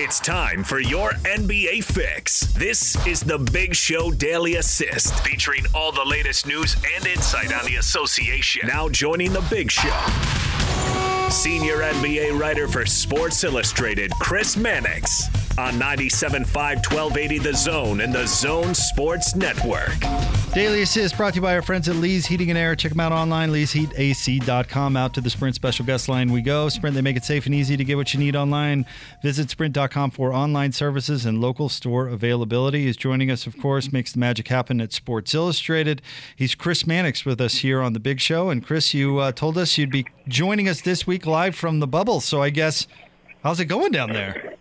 It's time for your NBA fix. This is the Big Show Daily Assist, featuring all the latest news and insight on the association. Now joining the Big Show. Senior NBA writer for Sports Illustrated, Chris Mannix, on 97.5 1280 The Zone and the Zone Sports Network. Daily Assist brought to you by our friends at Lee's Heating and Air. Check them out online, leesheatac.com. Out to the Sprint special guest line we go. Sprint, they make it safe and easy to get what you need online. Visit sprint.com for online services and local store availability. He's joining us, of course, makes the magic happen at Sports Illustrated. He's Chris Mannix with us here on The Big Show. And Chris, you uh, told us you'd be joining us this week live from the bubble. So I guess, how's it going down there?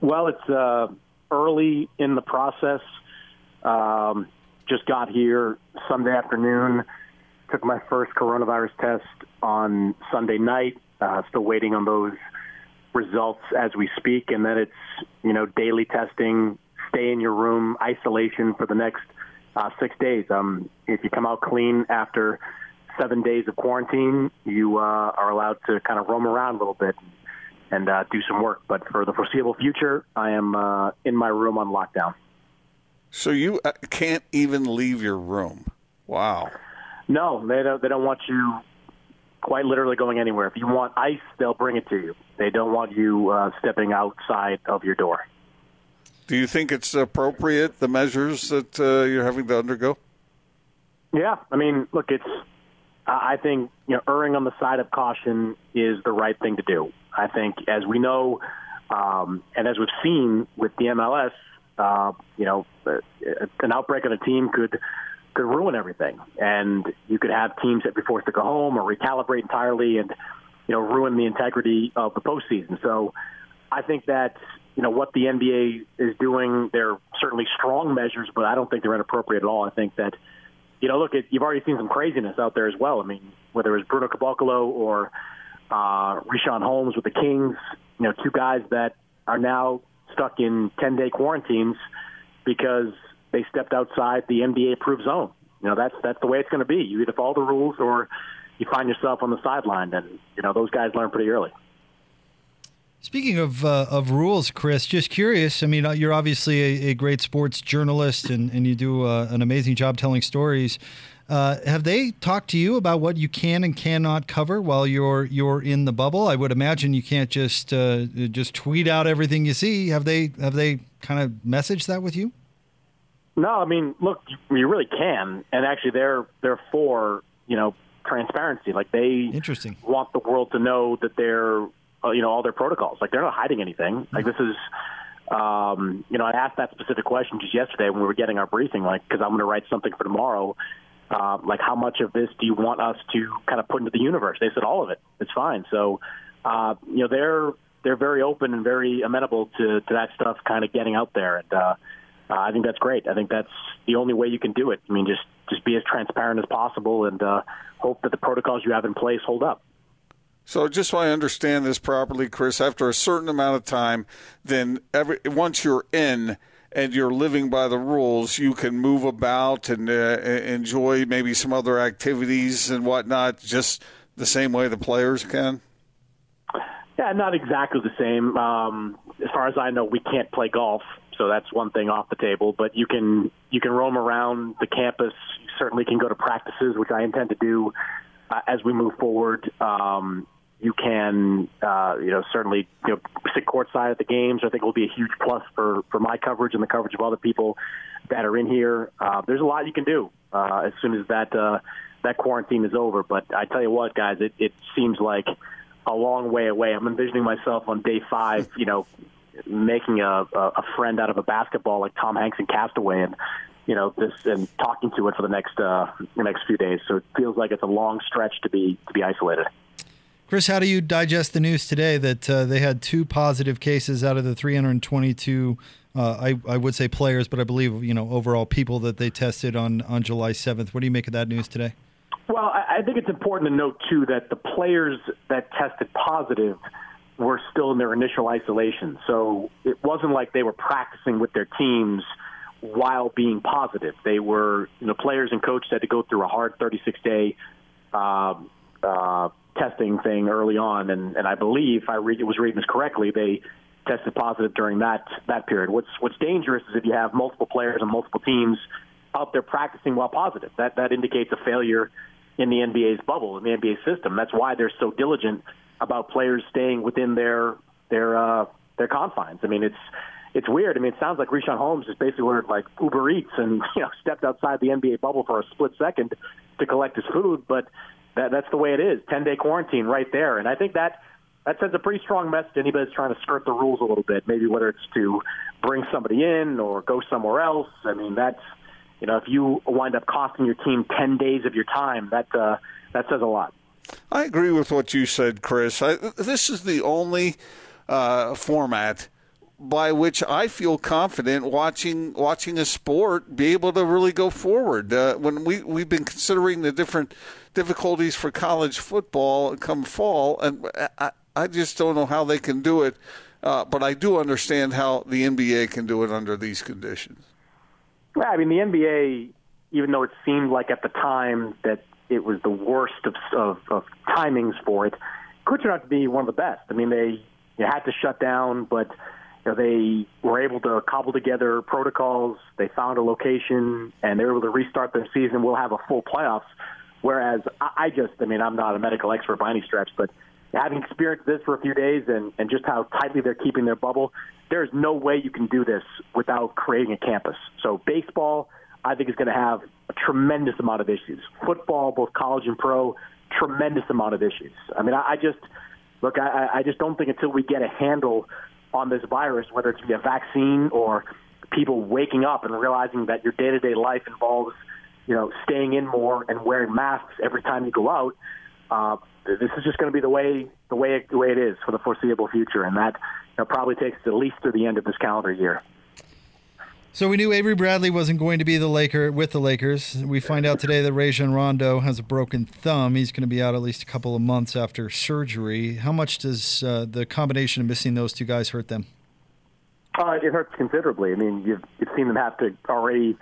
Well, it's uh, early in the process. Um, just got here Sunday afternoon. Took my first coronavirus test on Sunday night. Uh, still waiting on those results as we speak, and then it's you know daily testing, stay in your room, isolation for the next uh, six days. Um, if you come out clean after seven days of quarantine, you uh, are allowed to kind of roam around a little bit and uh, do some work. But for the foreseeable future, I am uh, in my room on lockdown. So you uh, can't even leave your room. Wow. No, they don't. They don't want you quite literally going anywhere. If you want ice, they'll bring it to you. They don't want you uh, stepping outside of your door. Do you think it's appropriate the measures that uh, you're having to undergo? Yeah, I mean, look, it's. I think you know, erring on the side of caution is the right thing to do. I think, as we know, um, and as we've seen with the MLS, uh, you know, uh, an outbreak on a team could could ruin everything, and you could have teams that be forced to go home or recalibrate entirely, and you know, ruin the integrity of the postseason. So, I think that you know what the NBA is doing. They're certainly strong measures, but I don't think they're inappropriate at all. I think that you know, look, you've already seen some craziness out there as well. I mean, whether it was Bruno Caboclo or uh, Richaun Holmes with the Kings, you know, two guys that are now stuck in 10 day quarantines because they stepped outside the NBA approved zone. You know, that's that's the way it's going to be. You either follow the rules or you find yourself on the sideline, and you know those guys learn pretty early. Speaking of uh, of rules, Chris, just curious. I mean, uh, you're obviously a, a great sports journalist, and, and you do uh, an amazing job telling stories. Uh, have they talked to you about what you can and cannot cover while you're you're in the bubble? I would imagine you can't just uh, just tweet out everything you see. Have they have they kind of messaged that with you? No, I mean, look, you really can, and actually, they're they're for you know transparency. Like they interesting want the world to know that they're uh, you know all their protocols. Like they're not hiding anything. Like this is. Um, you know, I asked that specific question just yesterday when we were getting our briefing, like, because I'm going to write something for tomorrow, uh, like how much of this do you want us to kind of put into the universe? They said all of it. It's fine. So, uh, you know, they're they're very open and very amenable to to that stuff kind of getting out there, and uh, uh, I think that's great. I think that's the only way you can do it. I mean, just just be as transparent as possible and uh, hope that the protocols you have in place hold up. So, just so I understand this properly, Chris, after a certain amount of time, then every once you're in and you're living by the rules, you can move about and uh, enjoy maybe some other activities and whatnot, just the same way the players can. Yeah, not exactly the same. Um, as far as I know, we can't play golf, so that's one thing off the table. But you can you can roam around the campus. You certainly can go to practices, which I intend to do uh, as we move forward. Um, you can, uh, you know, certainly you know, sit courtside at the games. I think will be a huge plus for for my coverage and the coverage of other people that are in here. Uh, there's a lot you can do uh, as soon as that uh, that quarantine is over. But I tell you what, guys, it, it seems like a long way away. I'm envisioning myself on day five, you know, making a, a friend out of a basketball like Tom Hanks in Castaway, and you know this and talking to it for the next uh, the next few days. So it feels like it's a long stretch to be to be isolated. Chris, how do you digest the news today that uh, they had two positive cases out of the 322? Uh, I, I would say players, but I believe you know overall people that they tested on on July 7th. What do you make of that news today? Well, I think it's important to note too that the players that tested positive were still in their initial isolation, so it wasn't like they were practicing with their teams while being positive. They were, you know, players and coaches had to go through a hard 36 day. Um, uh, testing thing early on, and, and I believe if I read, was reading this correctly, they tested positive during that that period. What's what's dangerous is if you have multiple players and multiple teams out there practicing while positive. That that indicates a failure in the NBA's bubble in the NBA system. That's why they're so diligent about players staying within their their uh, their confines. I mean, it's it's weird. I mean, it sounds like Richaun Holmes just basically ordered like Uber Eats and you know stepped outside the NBA bubble for a split second to collect his food, but that, that's the way it is. Ten day quarantine right there, and I think that that sends a pretty strong message to anybody that's trying to skirt the rules a little bit. Maybe whether it's to bring somebody in or go somewhere else. I mean, that's you know, if you wind up costing your team ten days of your time, that uh, that says a lot. I agree with what you said, Chris. I, this is the only uh, format by which I feel confident watching watching a sport be able to really go forward. Uh, when we we've been considering the different difficulties for college football come fall, and I, I just don't know how they can do it. Uh, but I do understand how the NBA can do it under these conditions. Yeah, I mean the NBA, even though it seemed like at the time that it was the worst of, of, of timings for it, could turn out to be one of the best. I mean they you had to shut down, but know, they were able to cobble together protocols. They found a location, and they were able to restart their season. We'll have a full playoffs. Whereas I, just, I mean, I'm not a medical expert by any stretch, but having experienced this for a few days and, and just how tightly they're keeping their bubble, there's no way you can do this without creating a campus. So baseball, I think, is going to have a tremendous amount of issues. Football, both college and pro, tremendous amount of issues. I mean, I, I just look. I, I just don't think until we get a handle on this virus, whether it's via vaccine or people waking up and realizing that your day-to-day life involves, you know, staying in more and wearing masks every time you go out. Uh, this is just going to be the way the way the way it is for the foreseeable future, and that you know, probably takes at least through the end of this calendar year. So we knew Avery Bradley wasn't going to be the Laker with the Lakers. We find out today that Rajon Rondo has a broken thumb. He's going to be out at least a couple of months after surgery. How much does uh, the combination of missing those two guys hurt them? Uh, it hurts considerably. I mean, you've, you've seen them have to already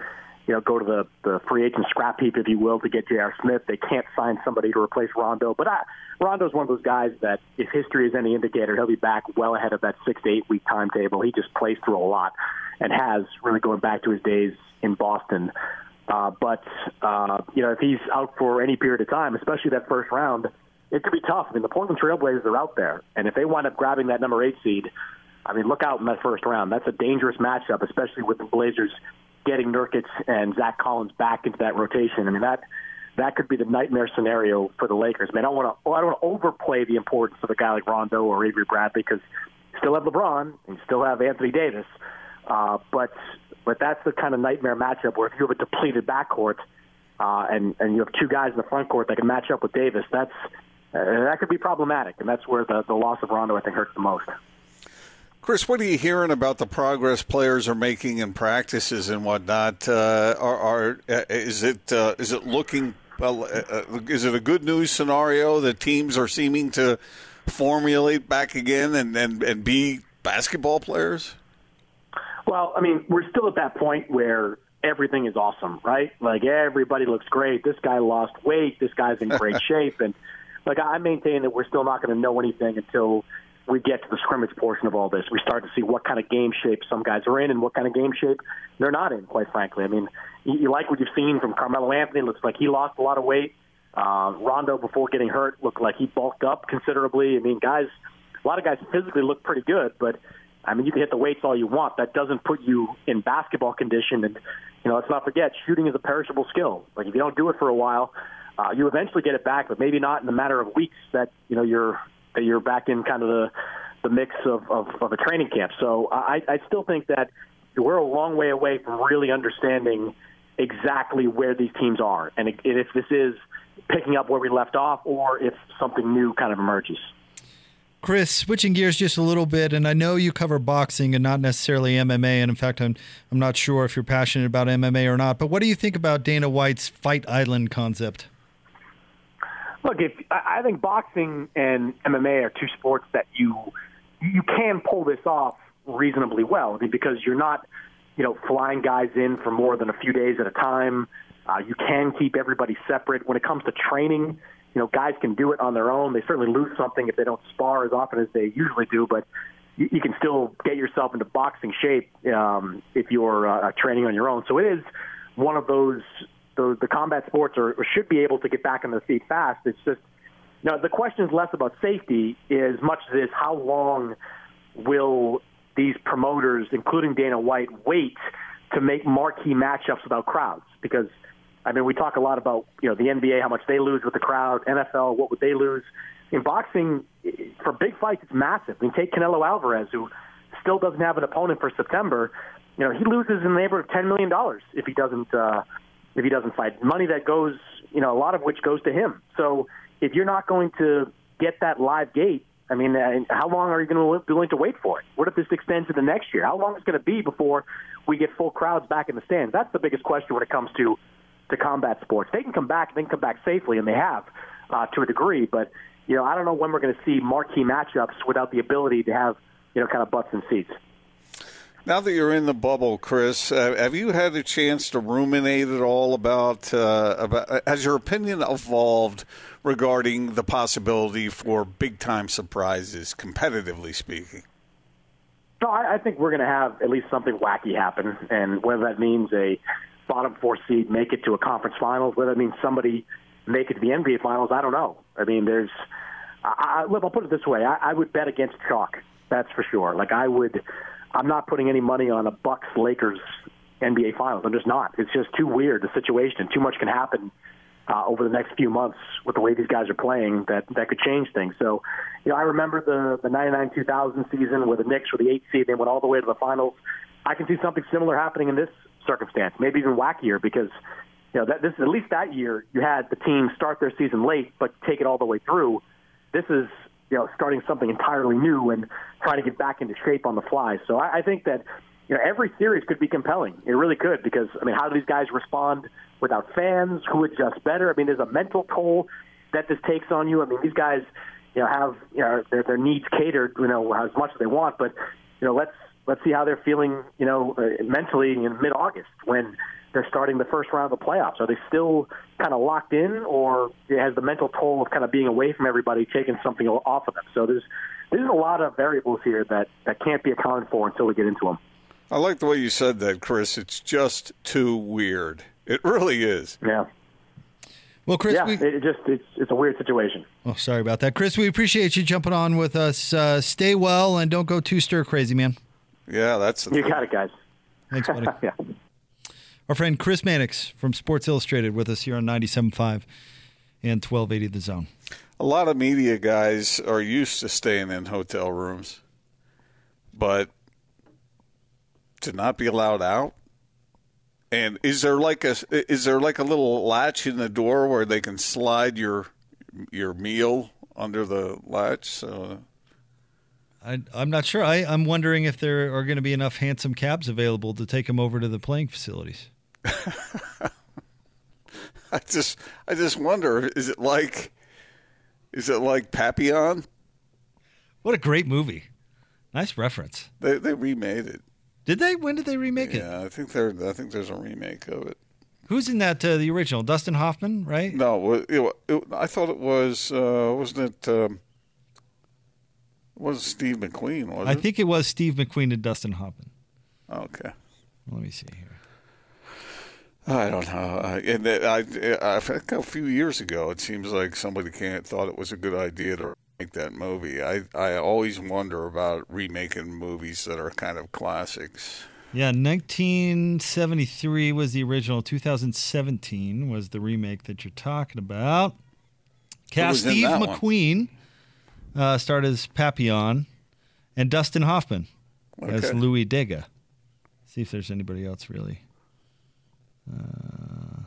you know, go to the, the free agent scrap heap, if you will, to get J.R. Smith. They can't sign somebody to replace Rondo. But I, Rondo's one of those guys that, if history is any indicator, he'll be back well ahead of that six to eight week timetable. He just plays through a lot and has really going back to his days in Boston. Uh, but, uh, you know, if he's out for any period of time, especially that first round, it could be tough. I mean, the Portland Trailblazers are out there. And if they wind up grabbing that number eight seed, I mean, look out in that first round. That's a dangerous matchup, especially with the Blazers getting Nurkic and Zach Collins back into that rotation. I mean that that could be the nightmare scenario for the Lakers. I mean, I don't want to I don't want to overplay the importance of a guy like Rondo or Avery Bradley because you still have LeBron and you still have Anthony Davis, uh, but but that's the kind of nightmare matchup where if you have a depleted backcourt uh, and and you have two guys in the front court that can match up with Davis, that's uh, that could be problematic, and that's where the the loss of Rondo I think hurts the most. Chris, what are you hearing about the progress players are making in practices and whatnot? Uh, are, are uh, is it uh, is it looking uh, is it a good news scenario that teams are seeming to formulate back again and, and, and be basketball players? Well, I mean, we're still at that point where everything is awesome, right? Like everybody looks great. This guy lost weight. This guy's in great shape, and like I maintain that we're still not going to know anything until we get to the scrimmage portion of all this, we start to see what kind of game shape some guys are in and what kind of game shape they're not in, quite frankly. I mean, you, you like what you've seen from Carmelo Anthony. Looks like he lost a lot of weight. Uh, Rondo, before getting hurt, looked like he bulked up considerably. I mean, guys, a lot of guys physically look pretty good, but I mean, you can hit the weights all you want. That doesn't put you in basketball condition. And, you know, let's not forget, shooting is a perishable skill. Like, if you don't do it for a while, uh, you eventually get it back, but maybe not in a matter of weeks that, you know, you're that you're back in kind of the the mix of, of, of a training camp. So I, I still think that we're a long way away from really understanding exactly where these teams are, and if this is picking up where we left off, or if something new kind of emerges. Chris, switching gears just a little bit, and I know you cover boxing and not necessarily MMA, and in fact, I'm I'm not sure if you're passionate about MMA or not. But what do you think about Dana White's Fight Island concept? Look, if I think boxing and MMA are two sports that you you can pull this off reasonably well. Because you're not, you know, flying guys in for more than a few days at a time. Uh, you can keep everybody separate. When it comes to training, you know, guys can do it on their own. They certainly lose something if they don't spar as often as they usually do, but you, you can still get yourself into boxing shape um, if you're uh, training on your own. So it is one of those those the combat sports are or should be able to get back on their feet fast. It's just now the question is less about safety as much as it is how long will these promoters, including Dana White, wait to make marquee matchups without crowds because. I mean, we talk a lot about you know the NBA, how much they lose with the crowd. NFL, what would they lose? In boxing, for big fights, it's massive. I mean, take Canelo Alvarez, who still doesn't have an opponent for September. You know, he loses in the neighborhood of ten million dollars if he doesn't uh, if he doesn't fight. Money that goes, you know, a lot of which goes to him. So if you're not going to get that live gate, I mean, uh, how long are you going to be willing to wait for it? What if this extends to the next year? How long is it going to be before we get full crowds back in the stands? That's the biggest question when it comes to to combat sports. They can come back, and they can come back safely, and they have uh, to a degree. But you know, I don't know when we're going to see marquee matchups without the ability to have you know kind of butts and seats. Now that you're in the bubble, Chris, uh, have you had a chance to ruminate at all about uh, about has your opinion evolved regarding the possibility for big time surprises, competitively speaking? No, I, I think we're going to have at least something wacky happen, and whether that means a bottom four seed make it to a conference finals, whether that means somebody make it to the NBA finals, I don't know. I mean, there's. I, I, I'll put it this way: I, I would bet against chalk. That's for sure. Like I would I'm not putting any money on a Bucks Lakers NBA Finals. I'm just not. It's just too weird the situation. Too much can happen uh, over the next few months with the way these guys are playing that that could change things. So, you know, I remember the the 99-2000 season where the Knicks were the eighth seed. They went all the way to the finals. I can see something similar happening in this circumstance, maybe even wackier because you know that this at least that year you had the team start their season late but take it all the way through. This is you know, starting something entirely new and trying to get back into shape on the fly. So I, I think that you know every series could be compelling. It really could because I mean, how do these guys respond without fans? Who adjusts better? I mean, there's a mental toll that this takes on you. I mean, these guys, you know, have you know their their needs catered, you know, as much as they want, but you know, let's let's see how they're feeling, you know, uh, mentally in mid-August when they're starting the first round of the playoffs? Are they still kind of locked in, or has the mental toll of kind of being away from everybody taken something off of them? So there's there's a lot of variables here that that can't be accounted for until we get into them. I like the way you said that, Chris. It's just too weird. It really is. Yeah. Well, Chris, yeah, we... it just it's it's a weird situation. Oh, sorry about that, Chris. We appreciate you jumping on with us. Uh, stay well and don't go too stir crazy, man. Yeah, that's you got it, guys. Thanks, buddy. yeah. Our friend Chris Mannix from Sports Illustrated with us here on 97.5 and 1280 The Zone. A lot of media guys are used to staying in hotel rooms, but to not be allowed out. And is there like a is there like a little latch in the door where they can slide your your meal under the latch? So I, am not sure. I, I'm wondering if there are going to be enough hansom cabs available to take him over to the playing facilities. I just I just wonder is it like is it like Papillon? What a great movie. Nice reference. They they remade it. Did they? When did they remake yeah, it? Yeah, I think there I think there's a remake of it. Who's in that uh, the original? Dustin Hoffman, right? No, it, it, I thought it was uh, wasn't it um, was Steve McQueen, was I it? think it was Steve McQueen and Dustin Hoffman. Okay. Let me see here. I don't know. Uh, and I, I, think a few years ago, it seems like somebody can't thought it was a good idea to make that movie. I, I always wonder about remaking movies that are kind of classics. Yeah, 1973 was the original. 2017 was the remake that you're talking about. Cast Steve McQueen uh, starred as Papillon, and Dustin Hoffman okay. as Louis Dega. See if there's anybody else really. Uh,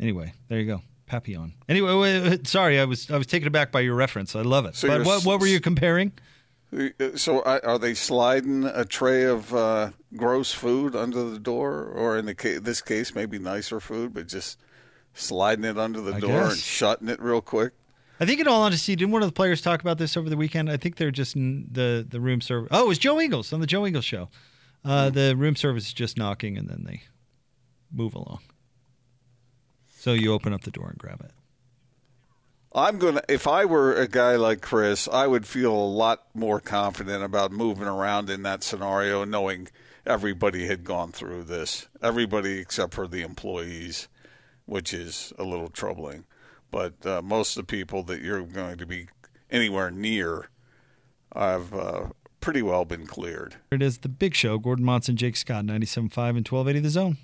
anyway, there you go. Papillon. Anyway, wait, sorry, I was I was taken aback by your reference. I love it. So but what, what were you comparing? Uh, so are they sliding a tray of uh, gross food under the door, or in the ca- this case, maybe nicer food, but just sliding it under the I door guess. and shutting it real quick? I think, in all honesty, didn't one of the players talk about this over the weekend? I think they're just in the the room service. Oh, it was Joe Ingles on the Joe Ingles show. Uh, mm-hmm. The room service is just knocking, and then they move along. So you open up the door and grab it. I'm gonna. If I were a guy like Chris, I would feel a lot more confident about moving around in that scenario, knowing everybody had gone through this. Everybody except for the employees, which is a little troubling. But uh, most of the people that you're going to be anywhere near I've uh, pretty well been cleared. It is the big show. Gordon Monson, Jake Scott, 97.5 and 1280 The Zone.